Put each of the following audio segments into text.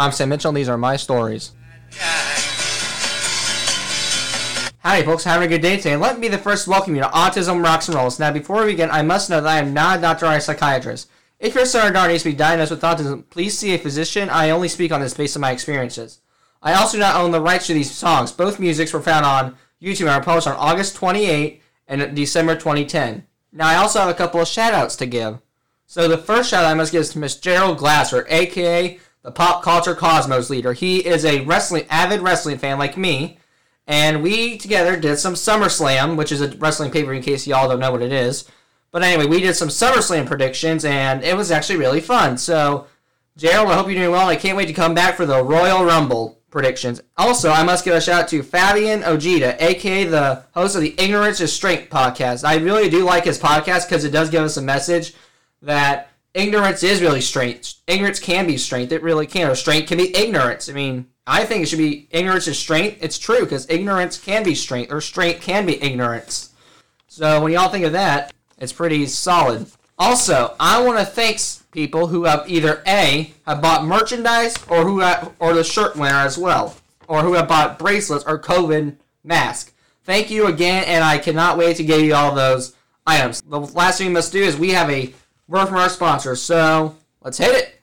I'm Sam Mitchell, and these are my stories. Howdy, folks. Having a good day today. Let me be the first to welcome you to Autism Rocks and Rolls. Now, before we begin, I must know that I am not a doctor or a psychiatrist. If your son or daughter needs to be diagnosed with autism, please see a physician. I only speak on this based on my experiences. I also do not own the rights to these songs. Both musics were found on YouTube and are published on August 28 and December 2010. Now, I also have a couple of shout outs to give. So, the first shout out I must give is to Miss Gerald Glasser, aka the Pop Culture Cosmos leader. He is a wrestling avid wrestling fan like me, and we together did some SummerSlam, which is a wrestling paper in case y'all don't know what it is. But anyway, we did some SummerSlam predictions, and it was actually really fun. So, Gerald, I hope you're doing well. I can't wait to come back for the Royal Rumble predictions. Also, I must give a shout out to Fabian Ojeda, aka the host of the Ignorance is Strength podcast. I really do like his podcast because it does give us a message that ignorance is really strength. Ignorance can be strength. It really can. Or strength can be ignorance. I mean, I think it should be ignorance is strength. It's true because ignorance can be strength, or strength can be ignorance. So when y'all think of that, it's pretty solid. Also, I want to thank people who have either A have bought merchandise or who have, or the shirt winner as well, or who have bought bracelets or COVID mask. Thank you again, and I cannot wait to give you all those items. The last thing we must do is we have a word from our sponsor, so let's hit it.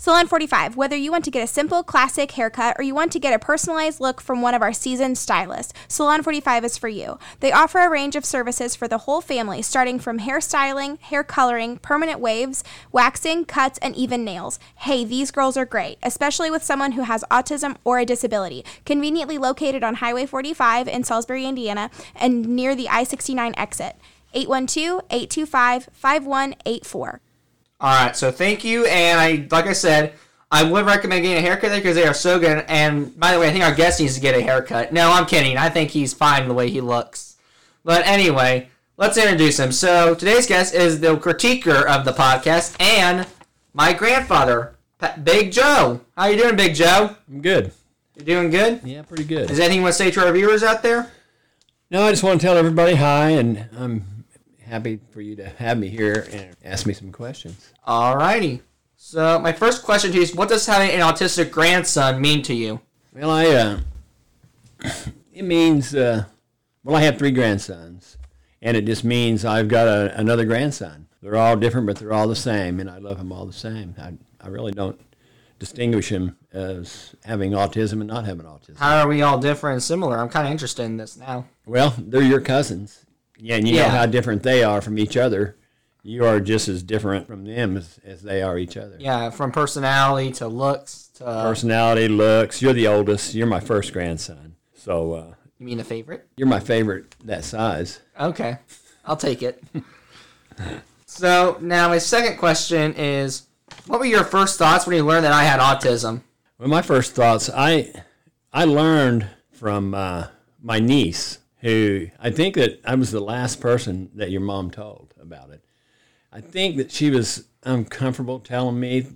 Salon 45. Whether you want to get a simple, classic haircut or you want to get a personalized look from one of our seasoned stylists, Salon 45 is for you. They offer a range of services for the whole family, starting from hairstyling, hair coloring, permanent waves, waxing, cuts, and even nails. Hey, these girls are great, especially with someone who has autism or a disability. Conveniently located on Highway 45 in Salisbury, Indiana, and near the I 69 exit. 812 825 5184. All right, so thank you, and I like I said, I would recommend getting a haircut there because they are so good. And by the way, I think our guest needs to get a haircut. No, I'm kidding. I think he's fine the way he looks. But anyway, let's introduce him. So today's guest is the critiquer of the podcast and my grandfather, Big Joe. How you doing, Big Joe? I'm good. You doing good? Yeah, pretty good. Is there anything you want to say to our viewers out there? No, I just want to tell everybody hi, and I'm happy for you to have me here and ask me some questions. All righty. So my first question to you is, what does having an autistic grandson mean to you? Well, I uh, it means uh, well, I have three grandsons, and it just means I've got a, another grandson. They're all different, but they're all the same, and I love them all the same. I I really don't distinguish them as having autism and not having autism. How are we all different and similar? I'm kind of interested in this now. Well, they're your cousins. Yeah, and you Yeah. know how different they are from each other. You are just as different from them as, as they are each other. Yeah, from personality to looks to. Personality, looks. You're the oldest. You're my first grandson. So uh, you mean a favorite? you're my favorite that size. Okay, I'll take it. so now my second question is, what were your first thoughts when you learned that I had autism? Well, my first thoughts, I I learned from uh, my niece, who I think that I was the last person that your mom told about it. I think that she was uncomfortable telling me,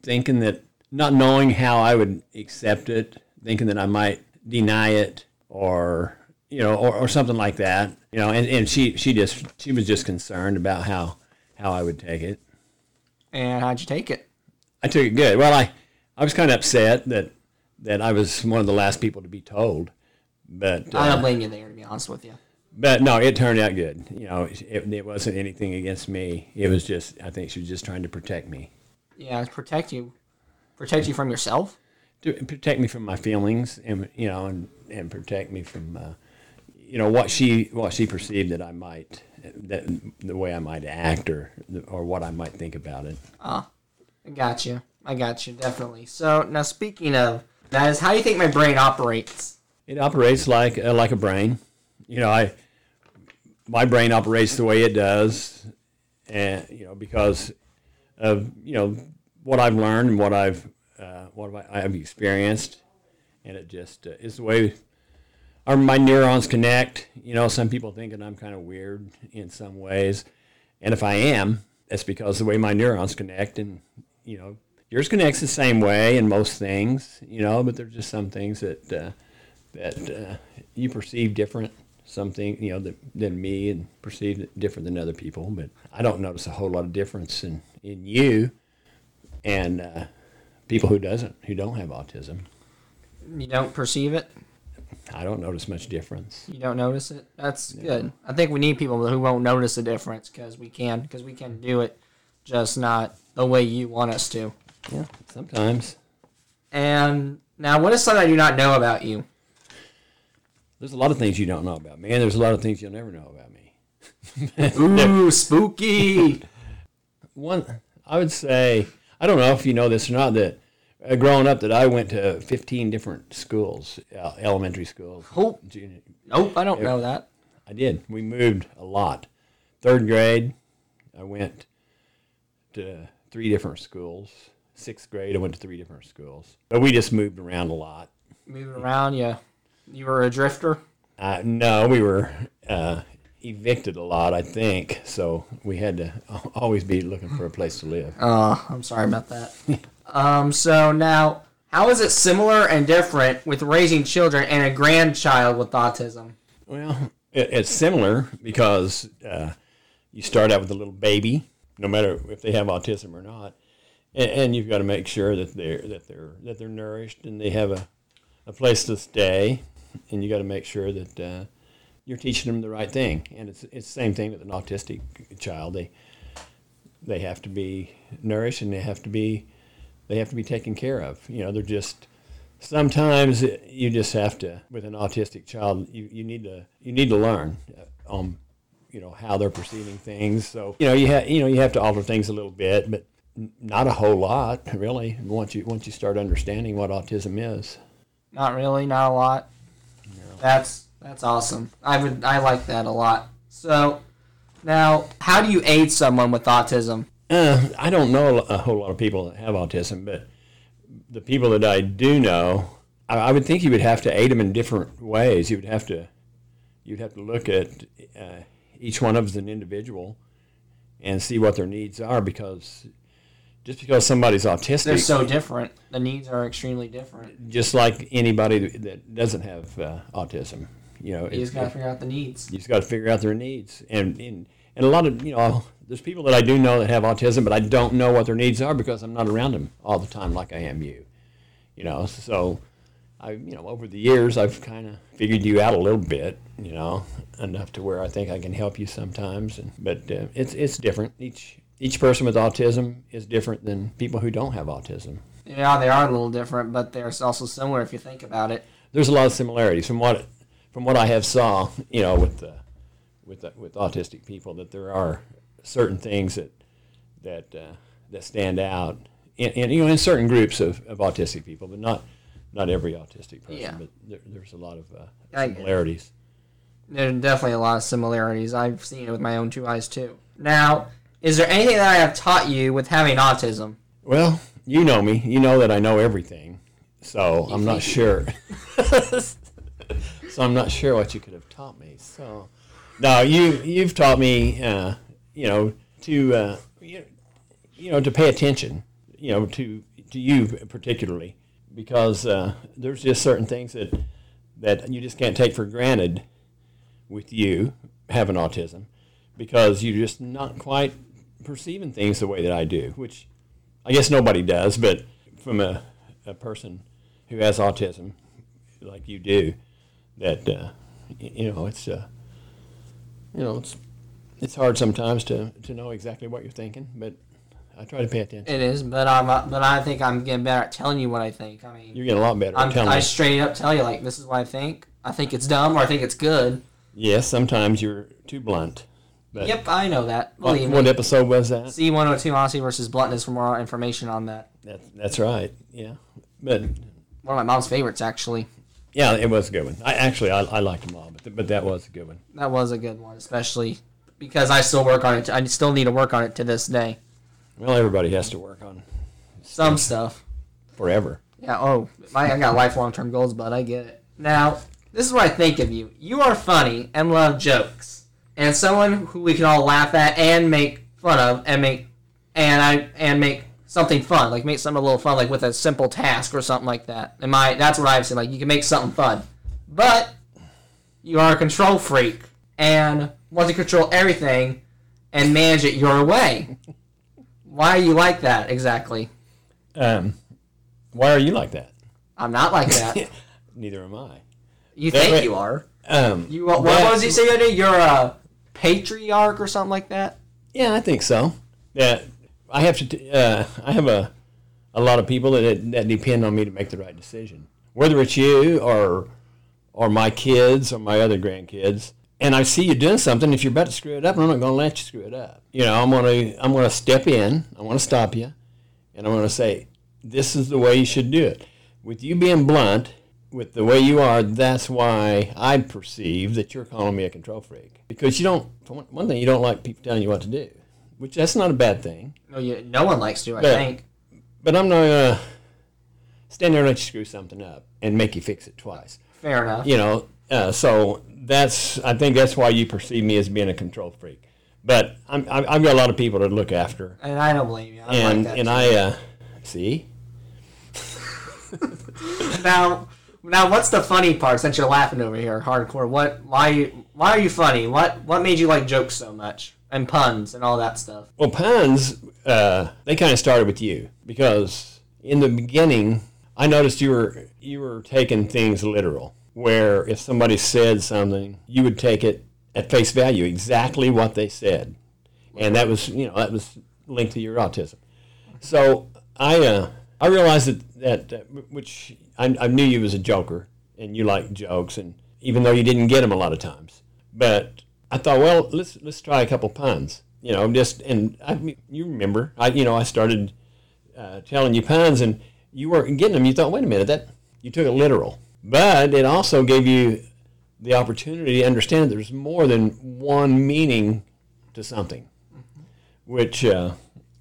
thinking that not knowing how I would accept it, thinking that I might deny it or you know or, or something like that. You know, and, and she she just she was just concerned about how how I would take it. And how'd you take it? I took it good. Well, I, I was kind of upset that that I was one of the last people to be told, but I don't uh, blame you there, to be honest with you. but no, it turned out good. You know, it, it wasn't anything against me. It was just I think she was just trying to protect me, Yeah, protect you, protect you from yourself. to protect me from my feelings, and you know, and and protect me from uh, you know what she what she perceived that I might that the way I might act or or what I might think about it. I got you. I got you definitely. So now speaking of that, is how you think my brain operates? It operates like uh, like a brain. You know, I my brain operates the way it does, and you know because of you know what I've learned and what I've uh, what I've experienced, and it just uh, is the way our my neurons connect. You know, some people think that I'm kind of weird in some ways, and if I am, that's because the way my neurons connect, and you know, yours connects the same way in most things. You know, but there's just some things that. Uh, that uh, you perceive different something you know that, than me and perceive it different than other people but i don't notice a whole lot of difference in, in you and uh, people who doesn't who don't have autism. You don't perceive it. I don't notice much difference. You don't notice it. That's good. I think we need people who won't notice the difference because we can because we can do it, just not the way you want us to. Yeah, sometimes And now, what is something I do not know about you? There's a lot of things you don't know about me, and there's a lot of things you'll never know about me. Ooh, spooky. One, I would say, I don't know if you know this or not, that uh, growing up, that I went to 15 different schools, uh, elementary schools. Oh. Junior, Nope, I don't know that. I did. We moved a lot. Third grade, I went to three different schools. Sixth grade, I went to three different schools. But we just moved around a lot. Moving around, yeah. You were a drifter. Uh, no, we were uh, evicted a lot, I think. So we had to always be looking for a place to live. Oh, I'm sorry about that. um, so now, how is it similar and different with raising children and a grandchild with autism? Well, it, it's similar because uh, you start out with a little baby, no matter if they have autism or not, and, and you've got to make sure that they're that they're that they're nourished and they have a, a place to stay, and you got to make sure that uh, you're teaching them the right thing. And it's it's the same thing with an autistic child. They they have to be nourished and they have to be they have to be taken care of. You know, they're just sometimes you just have to with an autistic child you, you need to you need to learn uh, um you know how they're perceiving things so you know you have you know you have to alter things a little bit but not a whole lot really once you once you start understanding what autism is Not really, not a lot. That's that's awesome. I would I like that a lot. So now, how do you aid someone with autism? uh, i don't know a whole lot of people that have autism but the people that i do know I, I would think you would have to aid them in different ways you would have to you'd have to look at uh, each one of them as an individual and see what their needs are because just because somebody's autistic They're so different. The needs are extremely different. just like anybody that- doesn't have uh, autism you know You just gotta figure out the needs. you just got to figure out their needs and, and and a lot of you know there's people that I do know that have autism but I don't know what their needs are because I'm not around them all the time like I am you you know so I you know over the years I've kind of figured you out a little bit you know enough to where I think I can help you sometimes and but uh, it's it's different each each person with autism is different than people who don't have autism Yeah, they are a little different, but they're also similar if you think about it. there's a lot of similarities from what from what I have saw, you know, with the with the, with autistic people, that there are certain things that that uh, that stand out, in, in you know, in certain groups of, of autistic people, but not not every autistic person. Yeah. But there, there's a lot of uh, I similarities. There are definitely a lot of similarities. I've seen it with my own two eyes too. Now, is there anything that I have taught you with having autism? Well, you know me. You know that I know everything, so I'm not sure. so I'm not sure what you could have taught me. So, no, you you've taught me, uh, you know, to uh, you, you know to pay attention, you know, to to you particularly, because uh, there's just certain things that that you just can't take for granted with you having autism, because you're just not quite perceiving things the way that I do, which I guess nobody does, but from a, a person who has autism, like you do, that uh, you know it's uh, you know it's it's hard sometimes to, to know exactly what you're thinking, but I try to pay attention. It is, but I'm uh, but I think I'm getting better at telling you what I think. I mean, You're getting a lot better. I'm, telling I straight up tell you like this is what I think. I think it's dumb or I think it's good. yes, sometimes you're too blunt. But Yep, I know that. What, Believe what episode was that? C102 Honesty versus Bluntness for more information on that. That's that's right. Yeah, but One of my mom's favorites, actually. yeah, it was a good one. I actually I, I liked them all, but th- but that was a good one. That was a good one, especially because I still work on it. I still need to work on it to this day. Well, everybody has to work on Some stuff. forever. Yeah. Oh, my, I got lifelong term goals, but I get it. Now, this is what I think of you. You are funny and love jokes, and someone who we can all laugh at and make fun of, and make and I and make something fun, like make something a little fun, like with a simple task or something like that. And my that's what I've seen. Like you can make something fun, but you are a control freak and want to control everything and manage it your way. Why are you like that exactly? Um, Why are you like that? I'm not like that. Neither am I. You That think way- you are? Um, You what, what was he say the other day? You're a patriarch or something like that. Yeah, I think so. Yeah, I have to. T- uh, I have a a lot of people that that depend on me to make the right decision, whether it's you or or my kids or my other grandkids. And I see you doing something. If you're about to screw it up, I'm not going to let you screw it up. You know, I'm going to I'm going to step in. I want to stop you, and I'm going to say, this is the way you should do it. With you being blunt, with the way you are, that's why I perceive that you're calling me a control freak. Because you don't, for one thing, you don't like people telling you what to do, which that's not a bad thing. No, you, no one likes to. I But- think. But I'm not gonna stand there and let you screw something up and make you fix it twice. Fair enough. You know, uh, so that's I think that's why you perceive me as being a control freak. But I'm, I'm, I've got a lot of people to look after, And I don't blame you. I'm and like that and too. I uh, see. now, now, what's the funny part? Since you're laughing over here, hardcore. What? Why? Why are you funny? What? What made you like jokes so much and puns and all that stuff? Well, puns, uh, they kind of started with you because in the beginning, I noticed you were you were taking things literal. Where if somebody said something, you would take it at face value, exactly what they said, and that was you know that was linked to your autism. So I uh, I realized that that uh, which I, I knew you was a joker and you like jokes, and even though you didn't get them a lot of times, but I thought, well, let's let's try a couple puns, you know, just and I you remember, I you know I started uh, telling you puns and you weren't getting them. You thought, wait a minute, that you took it literal, but it also gave you the opportunity to understand there's more than one meaning to something, which uh,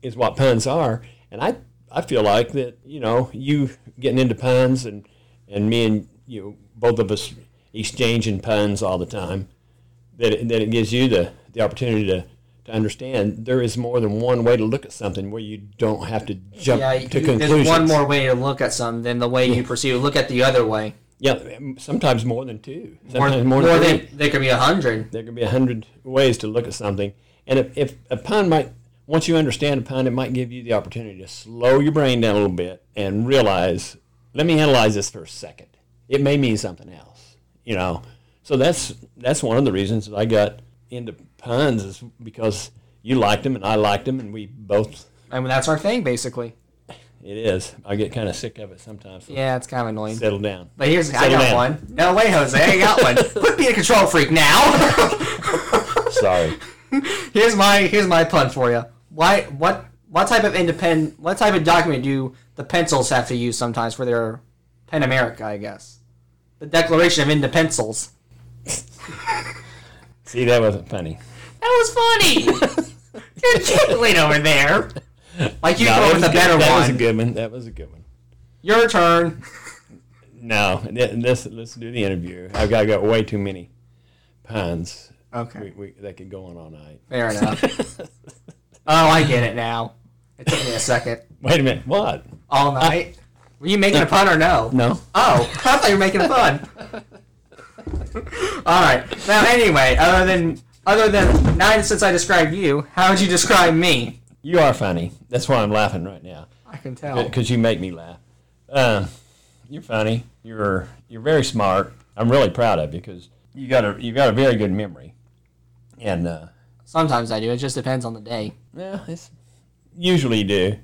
is what puns are. And I, I feel like that, you know, you getting into puns and, and me and you, know, both of us exchanging puns all the time, that it, that it gives you the, the opportunity to, to understand there is more than one way to look at something where you don't have to jump Yeah, to you, conclusions. there's one more way to look at something than the way you perceive. it. Look at the other way. Yeah, sometimes more than two. More, Sometimes more, more, than than there could be a hundred. there could be a hundred ways to look at something. And if, if a pun might, once you understand a pun, it might give you the opportunity to slow your brain down a little bit and realize, let me analyze this for a second. It may mean something else, you know. So that's that's one of the reasons that I got into puns is because you liked them and I liked them, and we both. I mean, that's our thing, basically. It is. I get kind of sick of it sometimes. So Yeah, it's kind of annoying. Settle down. But here's I got down. one. No way, Jose. I got one. Quit being a control freak now. Sorry. here's my here's my pun for you. Why what what type of independent what type of document do the pencils have to use sometimes for their Pen America? I guess the Declaration of Independence. See, that wasn't funny. That was funny. You're giggling over there. Like you No, go with was a good. better That was a good one. That was a good one. Your turn. No, let's let's do the interview. I've got, got way too many puns. Okay. We, we, that could go on all night. Fair enough. oh, I get it now. It took me a second. Wait a minute. What? All night. Were you making a pun or no? No. Oh, I thought you were making a pun. All right. Now, anyway, other than other than now since I described you, how would you describe me? You are funny. That's why I'm laughing right now I can tell. because you make me laugh. Uh, you're funny. You're you're very smart. I'm really proud of you because you got a you got a very good memory. And uh, Sometimes I do. It just depends on the day. yeah, it's usually you do,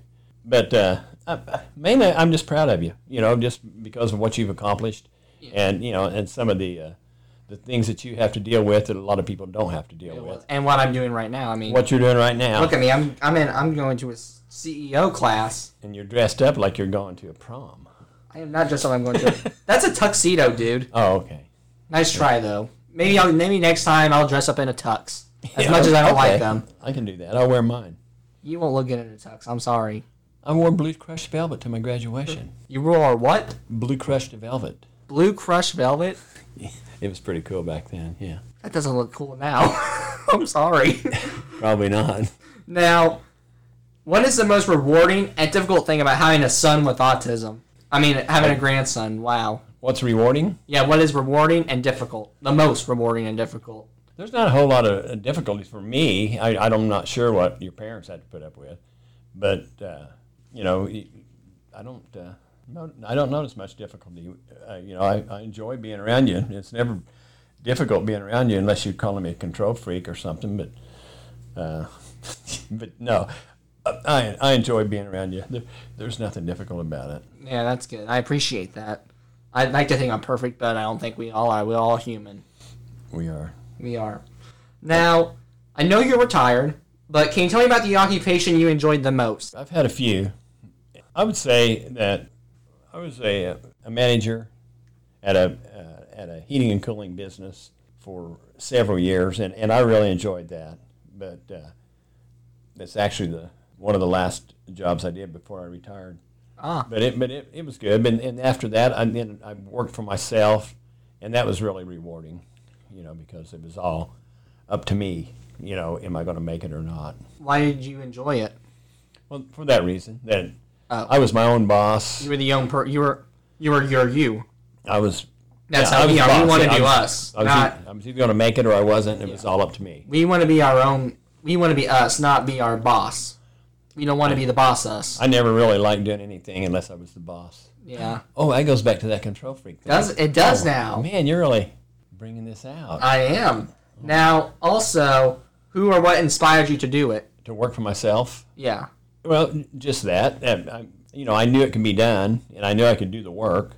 but uh, I, mainly I'm just proud of you. You know, just because of what you've accomplished, and you know, and some of the uh, the things that you have to deal with that a lot of people don't have to deal with. And what I'm doing right now. I mean, What you're doing right now, look at me. I'm I'm in. I'm going to a CEO class. and you're dressed up like you're going to a prom. I am not just what I'm going to. That's a tuxedo, dude. Oh, okay. Nice try though. Maybe I'll maybe next time I'll dress up in a tux. As Yeah, much as I don't okay. like them, I can do that. I'll wear mine. you won't look good in a tux. I'm sorry. I wore blue crushed velvet to my graduation. You wore what? Blue crushed velvet. Blue crushed velvet. It was pretty cool back then. Yeah. That doesn't look cool now. I'm sorry. Probably not. now, what is the most rewarding and difficult thing about having a son with autism? I mean, having a oh. grandson. Wow. What's rewarding? Yeah, what is rewarding and difficult? The most rewarding and difficult. There's not a whole lot of difficulties for me. I, I'm not sure what your parents had to put up with, but uh, you know, I don't. Uh, No, I don't notice much difficulty. Uh, you know, I, I enjoy being around you. It's never difficult being around you unless you're calling me a control freak or something. But, uh, but no, I, I enjoy being around you. There, there's nothing difficult about it. Yeah, that's good. I appreciate that. I'd like to think I'm perfect, but I don't think we all are. We're all human. We are. We are. Now, I know you're retired, but can you tell me about the occupation you enjoyed the most? I've had a few. I would say that I was a, a manager at a uh, at a heating and cooling business for several years, and, and I really enjoyed that. But uh, it's actually the one of the last jobs I did before I retired. Ah. But it but it, it was good. And, and after that, I then I worked for myself, and that was really rewarding, you know, because it was all up to me. You know, am I going to make it or not? Why did you enjoy it? Well, for that reason, that Oh. I was my own boss. You were the young per. You were you were your you. I was. That's yeah, how we are. We want to Yeah, do I was- us. I was, not, either, I was either going to make it or I wasn't. It was all up to me. we want to be our own. We want to be us, not be our boss. We don't want to be the boss us. I never really liked doing anything unless I was the boss. Yeah. Oh, that goes back to that control freak thing. Does it does Oh, now? Man, you're really bringing this out. I am. Now, also, who or what inspired you to do it? to work for myself. Yeah. Well, just that. that I, you know, I knew it could be done, and I knew I could do the work.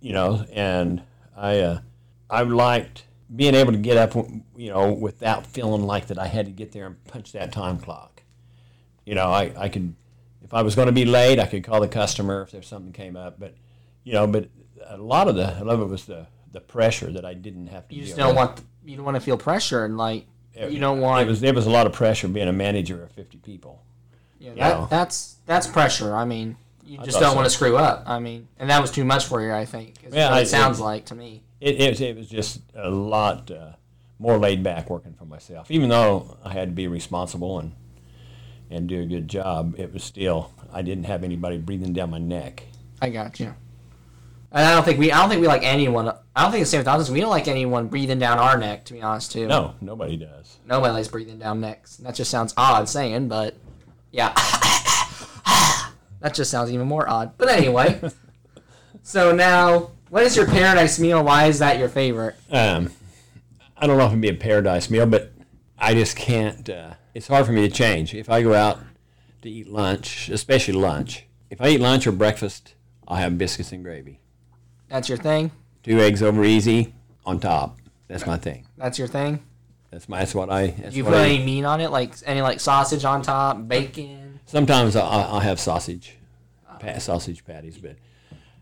You know, and I, uh, I liked being able to get up, you know, without feeling like that I had to get there and punch that time clock. You know, I, I could, if I was going to be late, I could call the customer if there's something came up. But, you know, but a lot of the, a lot of it was the, the pressure that I didn't have to. You just deal don't with. want you don't want to feel pressure and like you don't want It was there was a lot of pressure being a manager of 50 people. yeah, that, that's that's pressure. I mean, you just don't so. want to screw up. I mean, and that was too much for you. I think. Is Yeah, what I- it sounds it- like to me. It, it, was, it was just a lot uh, more laid back working for myself. Even though I had to be responsible and and do a good job, it was still I didn't have anybody breathing down my neck. I got you. And I don't think we. I don't think we like anyone. I don't think the same with us. We don't like anyone breathing down our neck. To be honest, too. No, nobody does. Nobody likes breathing down necks. That just sounds odd saying, but yeah. that just sounds even more odd. But anyway. so now, what is your paradise meal? Why is that your favorite? Um, I don't know if it'd be a paradise meal, but I just can't. Uh, it's hard for me to change. If I go out to eat lunch, especially lunch, if I eat lunch or breakfast, I'll have biscuits and gravy. That's your thing? Two eggs over easy on top. That's my thing. That's your thing? That's my. That's what I. That's Do you what put I any meat on it? Like any like sausage on top, bacon? Sometimes I'll, I'll have sausage, pa- sausage patties, but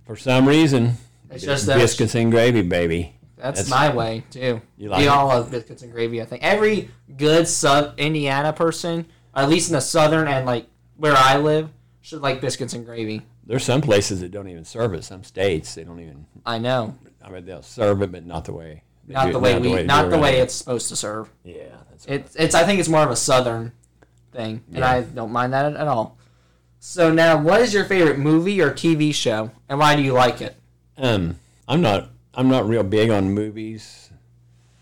for some reason, It's just that- biscuits and gravy, baby. That's, That's- my way too. You like we all love biscuits and gravy. I think every good South Indiana person, at least in the southern and like where I live, should like biscuits and gravy. There's some places that don't even serve it. Some states they don't even. I know, I mean, they'll serve it, but not the way. not the it- way we, not the way around. it's supposed to serve. Yeah, that's It's, it's. I think it's more of a southern thing, and Yeah. I don't mind that at all. So now, what is your favorite movie or TV show, and why do you like it? Um, I'm not. I'm not real big on movies.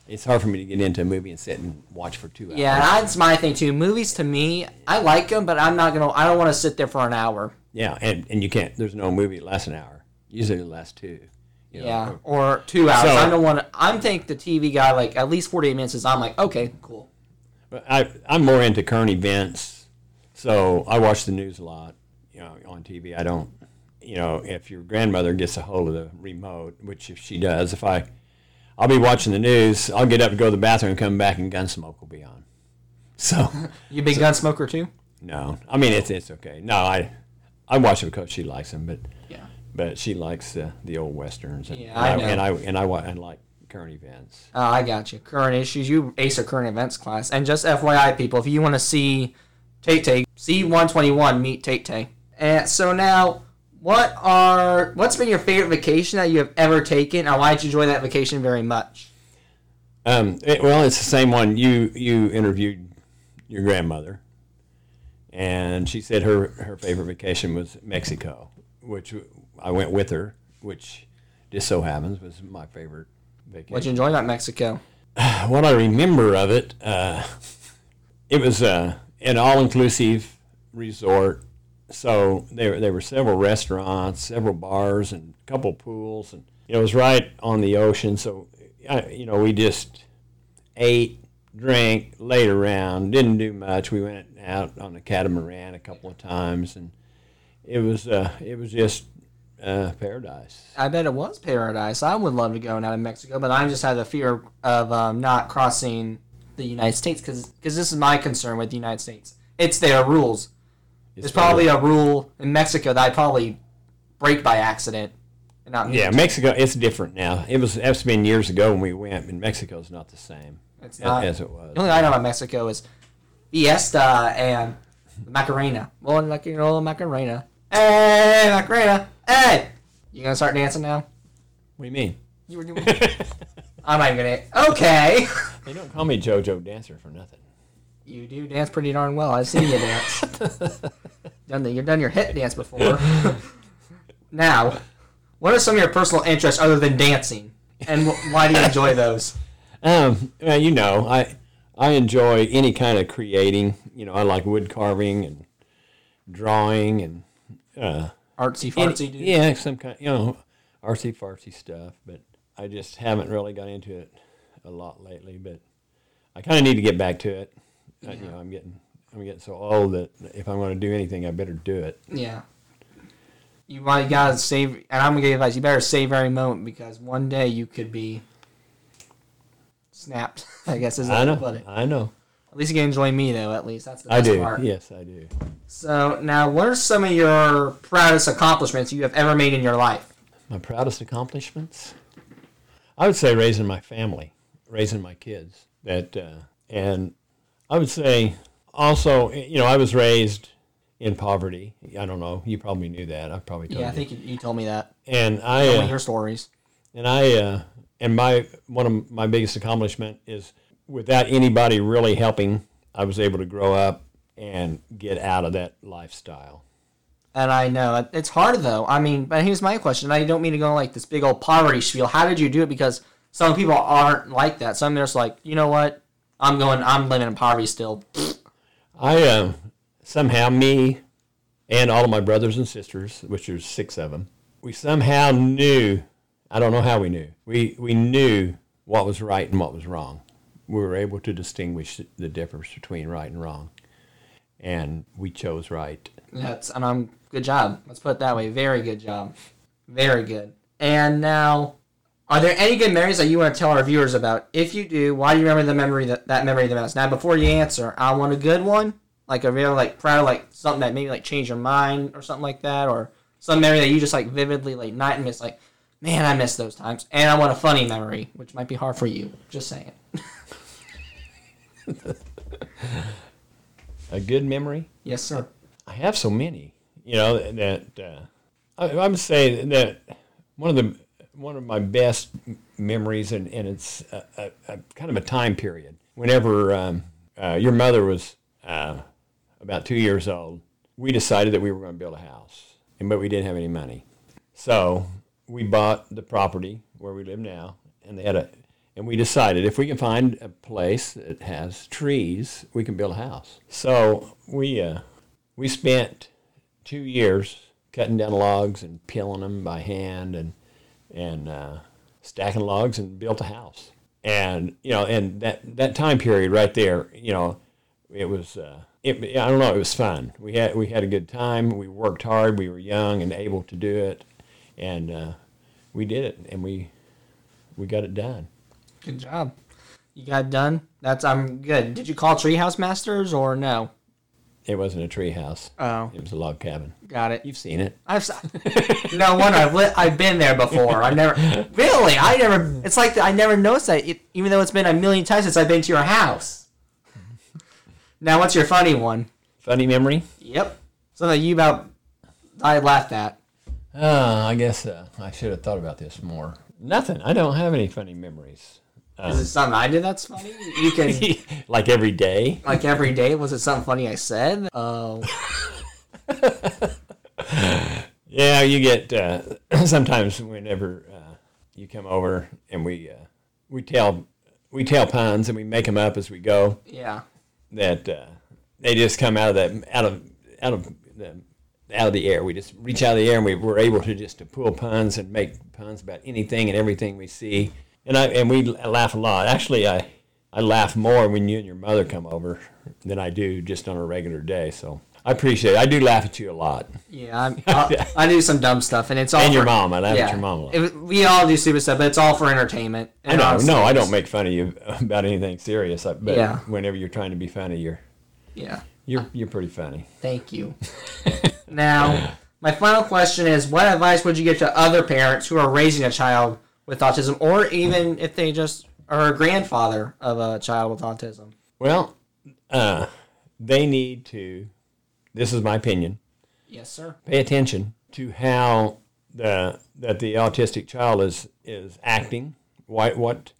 It's hard for me to get into a movie and sit and watch for two hours. Yeah, that's my thing too. Movies to me, I like them, but I'm not gonna. I don't want to sit there for an hour. Yeah, and, and you can't. There's no movie that lasts an hour. Usually it lasts two. You know, Yeah, or two hours. So- I don't want to. I'm think the TV guy like at least 48 minutes is. I'm like okay, cool. But I, I'm more into current events, so I watch the news a lot. You know, on TV. I don't. You know, if your grandmother gets a hold of the remote, which if she does, if I, I'll be watching the news. I'll get up and go to the bathroom and come back, and Gunsmoke will be on. So, You big gun smoker too? no, I mean it's it's okay. No, I, I watch it because she likes them, but Yeah. but she likes uh, the old westerns. And, Yeah, I and, know. and I and I and like current events. Oh, I got you. Current issues. You ace a current events class. And just FYI, people, if you want to see Tate Tay, C121 meet Tate Tay. And so now, what are what's been your favorite vacation that you have ever taken, and why did you enjoy that vacation very much? Um, it- well, it's the same one. You you interviewed your grandmother, and she said her her favorite vacation was Mexico, which I went with her, which just so happens was my favorite vacation. What'd you enjoy about Mexico? what I remember of it, uh, it was uh, an all inclusive resort so there there were several restaurants, several bars, and a couple pools, and it was right on the ocean. So, I, you know, we just ate, drank, laid around, didn't do much. We went out on the catamaran a couple of times, and it was uh, it was just uh, paradise. I bet it was paradise. I would love to go out of Mexico, but I just had the fear of um, not crossing the United States because this is my concern with the United States. It's their rules. There's probably a rule in Mexico that I probably break by accident. And not yeah. Mexico. It's different now. It was it's been years ago when we went, and Mexico's not the same It's not. as it was. The only thing I know about Mexico is Fiesta and Macarena. Well, like you know, Macarena. Hey, Macarena. Hey, you gonna start dancing now? What do you mean? You were doing. I'm not even gonna. Okay. They don't call me JoJo Dancer for nothing. You do dance pretty darn well. I've seen you dance. done the, you've done your hit dance before. now, what are some of your personal interests other than dancing, and wh- why do you enjoy those? Um, well, you know, I I enjoy any kind of creating. You know, I like wood carving and drawing and uh, Artsy fartsy, yeah, some kind, you know, artsy fartsy stuff. But I just haven't really got into it a lot lately. But I kind of need to get back to it. Uh, you know, I'm getting I'm getting so old that if I'm going to do anything, I better do it. Yeah. You you gotta save, and I'm gonna give you advice. You better save every moment because one day you could be snapped. I guess is I know, it. I know, At least you can enjoy me though. At least that's the I do. part. Yes, I do. So now, what are some of your proudest accomplishments you have ever made in your life? My proudest accomplishments? I would say raising my family, raising my kids. That uh, and I would say also, you know, I was raised in poverty. I don't know. You probably knew that. I probably told you. Yeah, I think you, you told me that. and I Tell me uh, your stories. and I uh, and my one of my biggest accomplishment is without anybody really helping, I was able to grow up and get out of that lifestyle. And I know it's hard though. I mean, but here's my question. I don't mean to go like this big old poverty spiel. How did you do it? Because some people aren't like that. Some are just like, you know what? I'm going. I'm living in poverty still. I uh, somehow me and all of my brothers and sisters, which there's six of them, we somehow knew. I don't know how we knew. We we knew what was right and what was wrong. We were able to distinguish the difference between right and wrong, and we chose right. That's and I'm good job. Let's put it that way. Very good job. Very good. And now, are there any good memories that you want to tell our viewers about? If you do, why do you remember the memory that that memory the most? Now, before you answer, I want a good one, like a real like proud, like something that maybe like changed your mind or something like that, or some memory that you just like vividly like not miss. Like, man, I miss those times. And I want a funny memory, which might be hard for you. Just saying. A good memory. Yes, sir. I have so many. You know that uh, I, I would say that one of the one of my best memories, and, and it's a, a, a kind of a time period. Whenever um, uh, your mother was uh, about two years old, we decided that we were going to build a house, and but we didn't have any money, so we bought the property where we live now, and they had a. And we decided if we can find a place that has trees, we can build a house. So we uh, we spent two years cutting down logs and peeling them by hand and and uh, stacking logs and built a house. And you know, and that that time period right there, you know, it was uh, it, I don't know, it was fun. We had we had a good time. We worked hard. We were young and able to do it, and uh, we did it, and we we got it done. Good job. You got it done. That's I'm good. Did you call Treehouse Masters or no? It wasn't a tree house. Oh, It was a log cabin. got it. You've seen it. I've s- no wonder I've li- I've been there before. I've never really. I never. It's like I never noticed that, it, even though it's been a million times since I've been to your house. Now, what's your funny one? Funny memory. Yep, something you about I laughed at. Uh, I guess uh, I should have thought about this more. Nothing. I don't have any funny memories. Is it something I did that's funny? You can like every day. like every day. Was it something funny I said? Oh, Yeah, you get uh, sometimes whenever uh, you come over and we uh, we tell we tell puns and we make them up as we go. yeah. That uh, they just come out of that out of out of the out of the air. We just reach out of the air and we were able to just to pull puns and make puns about anything and everything we see. And I and we laugh a lot. Actually, I I laugh more when you and your mother come over than I do just on a regular day. So I appreciate it. I do laugh at you a lot. Yeah, I'm, I, I do some dumb stuff, and it's all And your mom. I laugh at your mom a lot. It- we all do stupid stuff, but it's all for entertainment. I know. No, I don't make fun of you about anything serious. But Yeah. whenever you're trying to be funny, you're Yeah, you're you're pretty funny. thank you. now, my final question is: What advice would you give to other parents who are raising a child with autism, or even if they just are a grandfather of a child with autism? Well, uh, they need to. This is my opinion. Yes, sir. Pay attention to how the that the autistic child is is acting. What what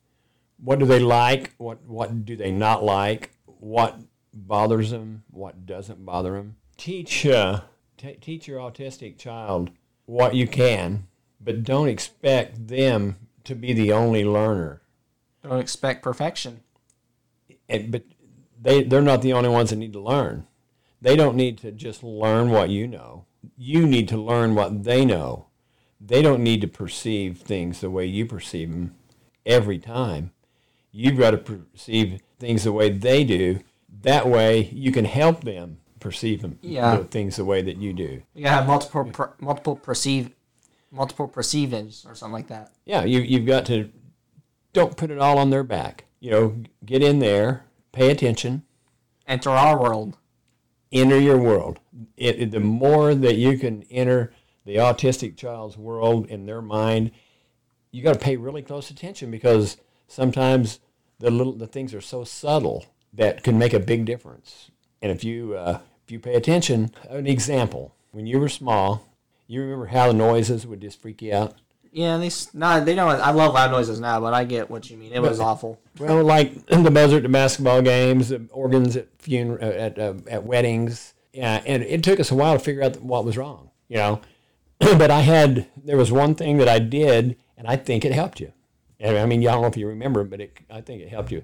what do they like? What what do they not like? What bothers them? What doesn't bother them? Teach uh, t- teach your autistic child what you can, but don't expect them to be the only learner. Don't expect perfection. and, but they they're not the only ones that need to learn. They don't need to just learn what you know. You need to learn what they know. They don't need to perceive things the way you perceive them every time. You've got to perceive things the way they do. That way, you can help them perceive them Yeah. things the way that you do. You gotta have multiple per, multiple perceive multiple perceivings or something like that. Yeah, you you've got to don't put it all on their back. You know, get in there, pay attention, Enter our world. enter your world. It, it- the more that you can enter the autistic child's world in their mind, you got to pay really close attention because sometimes the little the things are so subtle that can make a big difference. And if you uh, if you pay attention, an example: when you were small, you remember how the noises would just freak you out. Yeah, they s- nah, they don't. I love loud noises now, but I get what you mean. It was awful. Well, like in the buzzer at the basketball games, the organs at funer- uh, at uh, at weddings, yeah, and it took us a while to figure out what was wrong, you know. but I had there was one thing that I did, and I think it helped you. And I mean, I don't know if you remember, but it, I think it helped you.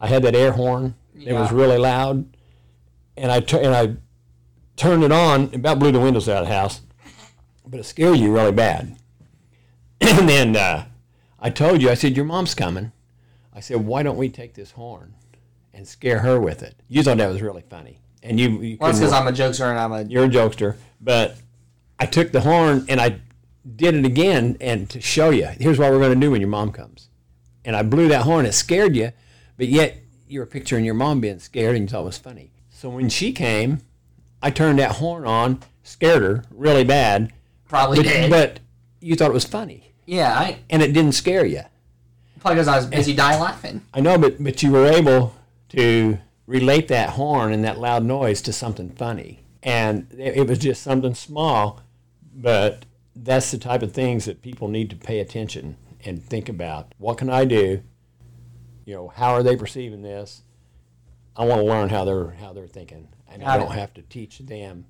I had that air horn. It was really loud, and I tu- and I turned it on. About blew the windows out of the house, but it scared you really bad. and then uh, I told you, I said, your mom's coming. I said, why don't we take this horn and scare her with it? You thought that was really funny, and you, you Well, because I'm a jokester and I'm a. you're a jokester, but I took the horn and I did it again and to show you, here's what we're going to do when your mom comes. And I blew that horn. It scared you, but yet you were picturing your mom being scared and you thought it was funny. So when she came, I turned that horn on, scared her really bad, Probably but, did. but you thought it was funny yeah, I and it didn't scare you. probably because I was busy dying laughing. I know, but but you were able to relate that horn and that loud noise to something funny, and it, it was just something small, but that's the type of things that people need to pay attention and think about. What can I do? You know, how are they perceiving this? I want to learn how they're how they're thinking, and I Got it. don't have to teach them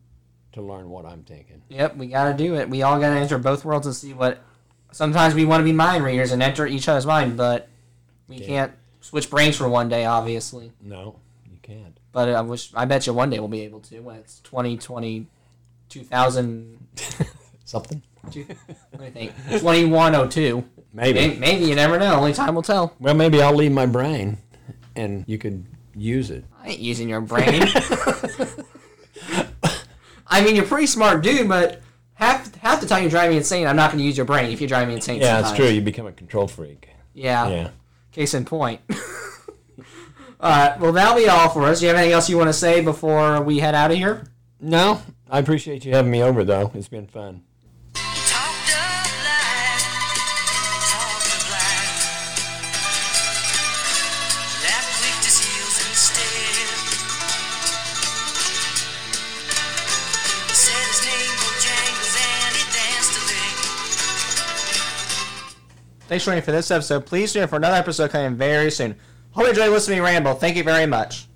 to learn what I'm thinking. Yep, we gotta do it. We all gotta enter both worlds and see what. Sometimes we want to be mind readers and enter each other's mind, but we can't switch brains for one day, obviously. No, you can't. But I wish, I bet you one day we'll be able to when it's 2020, 2000, Something two, what do you think? 2102. Maybe. Maybe, maybe you never know. Only time will tell. Well, maybe I'll leave my brain, and you could use it. I ain't using your brain. I mean, you're a pretty smart dude, but half half the time you drive me insane. I'm not going to use your brain if you drive me insane. Yeah, it's sometimes. true. You become a control freak. Yeah. Yeah. Case in point. all right. Well, that'll be all for us. Do you have anything else you want to say before we head out of here? No, I appreciate you having me over, though. It's been fun. Thanks for joining for this episode. Please tune in for another episode coming very soon. Hope you enjoyed listening to me ramble. Thank you very much.